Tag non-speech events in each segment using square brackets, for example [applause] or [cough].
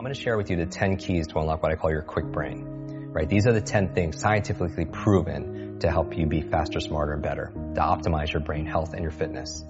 I'm going to share with you the 10 keys to unlock what I call your quick brain. Right? These are the 10 things scientifically proven to help you be faster, smarter, and better, to optimize your brain health and your fitness.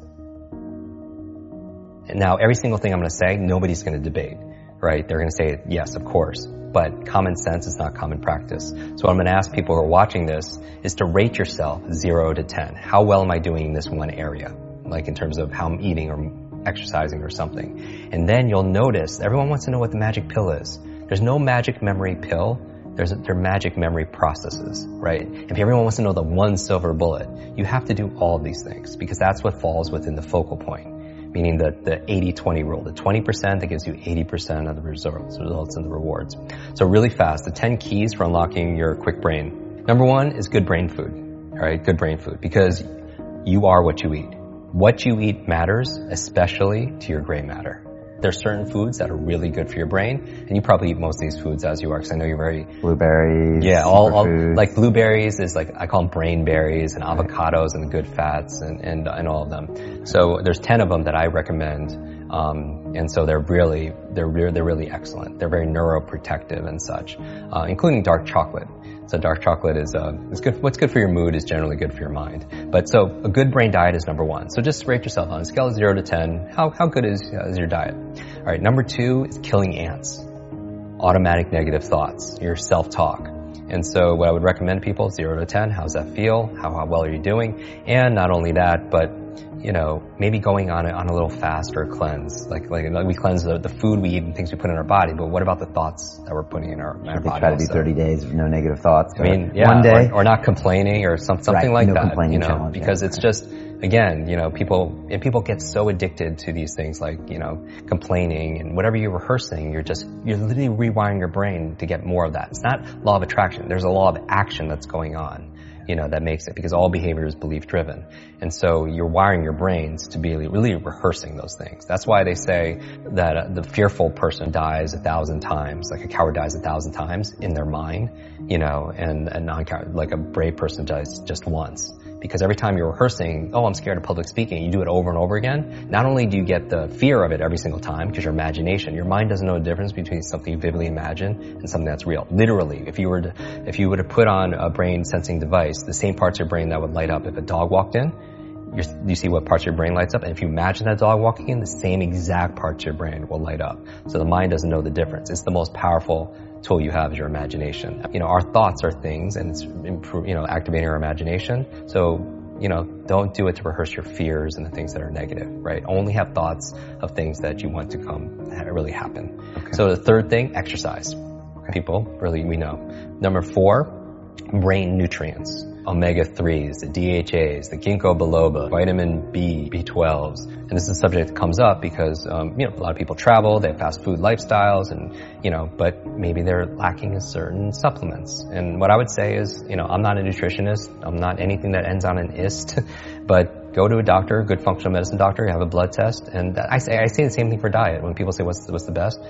And now, every single thing I'm going to say, nobody's going to debate, right? They're going to say, yes, of course. But common sense is not common practice. So what I'm going to ask people who are watching this is to rate yourself 0 to 10. How well am I doing in this one area? Like in terms of how I'm eating or exercising or something. And then you'll notice everyone wants to know what the magic pill is. There's no magic memory pill. There's there are magic memory processes, right? If everyone wants to know the one silver bullet, you have to do all of these things because that's what falls within the focal point, meaning the, the 80-20 rule, the 20% that gives you 80% of the results, results and the rewards. So really fast, the 10 keys for unlocking your quick brain. Number one is good brain food, all right? Good brain food because you are what you eat. What you eat matters, especially to your gray matter. There's certain foods that are really good for your brain, and you probably eat most of these foods as you are, because I know you're very blueberries. Yeah, all, all like blueberries is like I call them brain berries, and avocados and good fats, and and and all of them. So there's ten of them that I recommend, um, and so they're really they're re- they're really excellent. They're very neuroprotective and such, uh, including dark chocolate. So dark chocolate is, uh, good. What's good for your mood is generally good for your mind. But so a good brain diet is number one. So just rate yourself on a scale of zero to 10. How, how good is, uh, is your diet? All right. Number two is killing ants. Automatic negative thoughts, your self-talk. And so what I would recommend people, zero to 10, how's that feel? How, how well are you doing? And not only that, but you know, maybe going on a, on a little fast or a cleanse. Like, like we cleanse the, the food we eat and things we put in our body, but what about the thoughts that we're putting in our, in our body? Try to do 30 days of no negative thoughts. I mean, yeah, one day. Or, or not complaining or some, something right, like no that. Complaining you know, challenge, because yeah. it's just, again, you know, people, and people get so addicted to these things like, you know, complaining and whatever you're rehearsing, you're just, you're literally rewiring your brain to get more of that. It's not law of attraction. There's a law of action that's going on you know, that makes it because all behavior is belief driven. And so you're wiring your brains to be really rehearsing those things. That's why they say that uh, the fearful person dies a thousand times, like a coward dies a thousand times in their mind, you know, and a non-coward, like a brave person dies just once because every time you're rehearsing, oh, I'm scared of public speaking, you do it over and over again, not only do you get the fear of it every single time, because your imagination, your mind doesn't know the difference between something you vividly imagine and something that's real. Literally, if you were to, if you were to put on a brain sensing device, the same parts of your brain that would light up if a dog walked in, you see what parts of your brain lights up, and if you imagine that dog walking in, the same exact parts of your brain will light up. So the mind doesn't know the difference. It's the most powerful tool you have is your imagination. You know, our thoughts are things, and it's improve, you know, activating our imagination. So, you know, don't do it to rehearse your fears and the things that are negative, right? Only have thoughts of things that you want to come really happen. Okay. So the third thing, exercise. Okay. People really we know. Number four, brain nutrients omega-3s, the DHAs, the ginkgo biloba, vitamin B, B12s. And this is a subject that comes up because, um, you know, a lot of people travel, they have fast food lifestyles and, you know, but maybe they're lacking in certain supplements. And what I would say is, you know, I'm not a nutritionist. I'm not anything that ends on an ist, [laughs] but go to a doctor, good functional medicine doctor, have a blood test. And I say, I say the same thing for diet. When people say what's, what's the best,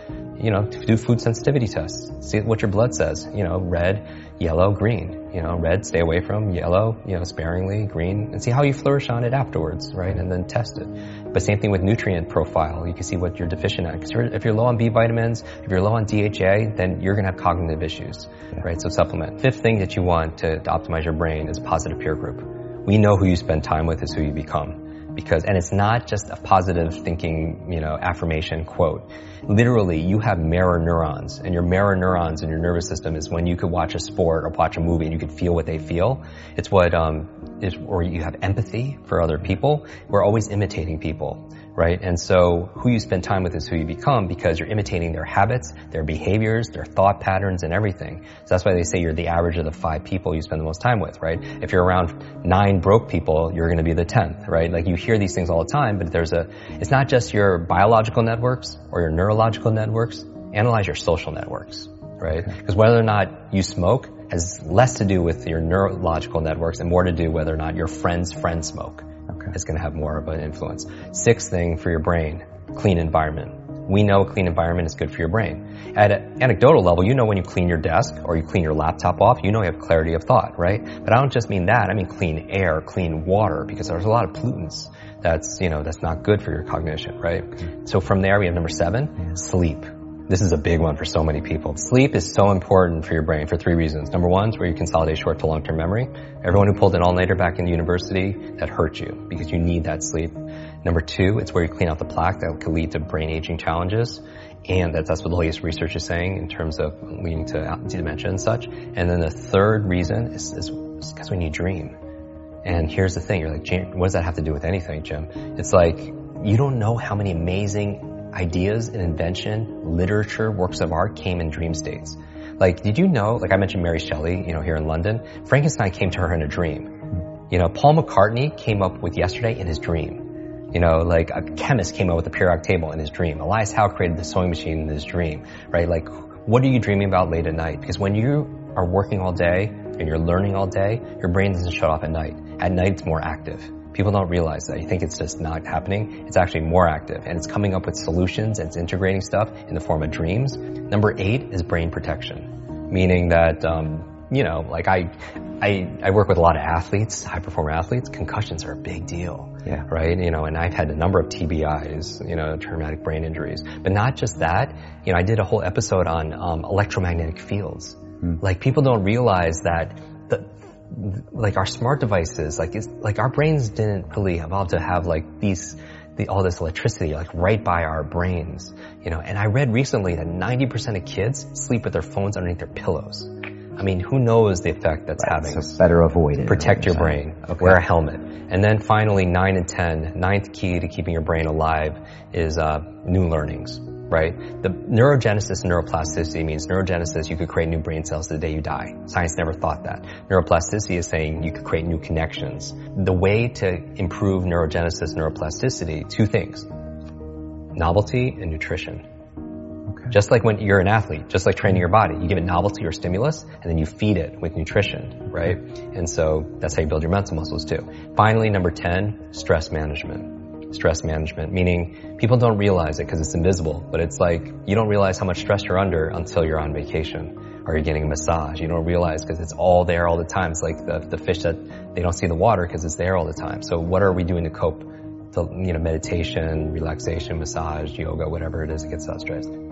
you know, do food sensitivity tests. See what your blood says. You know, red, yellow, green. You know, red, stay away from, yellow, you know, sparingly, green, and see how you flourish on it afterwards, right? And then test it. But same thing with nutrient profile. You can see what you're deficient at. Because if you're low on B vitamins, if you're low on DHA, then you're going to have cognitive issues, yeah. right? So supplement. Fifth thing that you want to, to optimize your brain is positive peer group. We know who you spend time with is who you become because, and it's not just a positive thinking, you know, affirmation quote. Literally, you have mirror neurons, and your mirror neurons in your nervous system is when you could watch a sport or watch a movie and you could feel what they feel. It's what, um, is, or you have empathy for other people. We're always imitating people right? And so who you spend time with is who you become because you're imitating their habits, their behaviors, their thought patterns, and everything. So that's why they say you're the average of the five people you spend the most time with, right? If you're around nine broke people, you're going to be the tenth, right? Like you hear these things all the time, but there's a, it's not just your biological networks or your neurological networks. Analyze your social networks, right? Because whether or not you smoke has less to do with your neurological networks and more to do whether or not your friends' friends smoke okay. is going to have more of an influence. Sixth thing for your brain, clean environment. We know a clean environment is good for your brain. At an anecdotal level, you know when you clean your desk or you clean your laptop off, you know you have clarity of thought, right? But I don't just mean that. I mean clean air, clean water, because there's a lot of pollutants that's, you know, that's not good for your cognition, right? Mm-hmm. So from there, we have number seven, sleep This is a big one for so many people. Sleep is so important for your brain for three reasons. Number one is where you consolidate short to long-term memory. Everyone who pulled an all-nighter back in university, that hurt you because you need that sleep. Number two, it's where you clean out the plaque that could lead to brain aging challenges. And that, that's what the latest research is saying in terms of leading to dementia and such. And then the third reason is, is because when you dream. And here's the thing, you're like, what does that have to do with anything, Jim? It's like, you don't know how many amazing ideas and invention, literature, works of art came in dream states. Like, did you know, like I mentioned Mary Shelley, you know, here in London, Frankenstein came to her in a dream. You know, Paul McCartney came up with yesterday in his dream. You know, like a chemist came up with the periodic table in his dream. Elias Howe created the sewing machine in his dream, right? Like, what are you dreaming about late at night? Because when you are working all day and you're learning all day, your brain doesn't shut off at night. At night, it's more active. People don't realize that. You think it's just not happening. It's actually more active and it's coming up with solutions and it's integrating stuff in the form of dreams. Number eight is brain protection, meaning that, um, you know, like I, I, I work with a lot of athletes, high performer athletes. Concussions are a big deal. Yeah. Right. You know, and I've had a number of TBIs, you know, traumatic brain injuries, but not just that. You know, I did a whole episode on, um, electromagnetic fields. Mm. Like people don't realize that the, like our smart devices, like it's, like our brains didn't really evolve to have like these, the, all this electricity like right by our brains, you know. And I read recently that 90% of kids sleep with their phones underneath their pillows. I mean, who knows the effect that's right, having? So better avoid it. Protect your brain. Okay. Wear a helmet. And then finally, nine and ten, ninth key to keeping your brain alive is uh, new learnings right? The neurogenesis and neuroplasticity means neurogenesis, you could create new brain cells the day you die. Science never thought that. Neuroplasticity is saying you could create new connections. The way to improve neurogenesis and neuroplasticity, two things. Novelty and nutrition. Just like when you're an athlete, just like training your body, you give it novelty or stimulus, and then you feed it with nutrition, right? And so that's how you build your mental muscles too. Finally, number 10, stress management stress management, meaning people don't realize it because it's invisible, but it's like you don't realize how much stress you're under until you're on vacation or you're getting a massage. You don't realize because it's all there all the time. It's like the, the fish that they don't see the water because it's there all the time. So what are we doing to cope? To, you know, meditation, relaxation, massage, yoga, whatever it is that gets us stressed.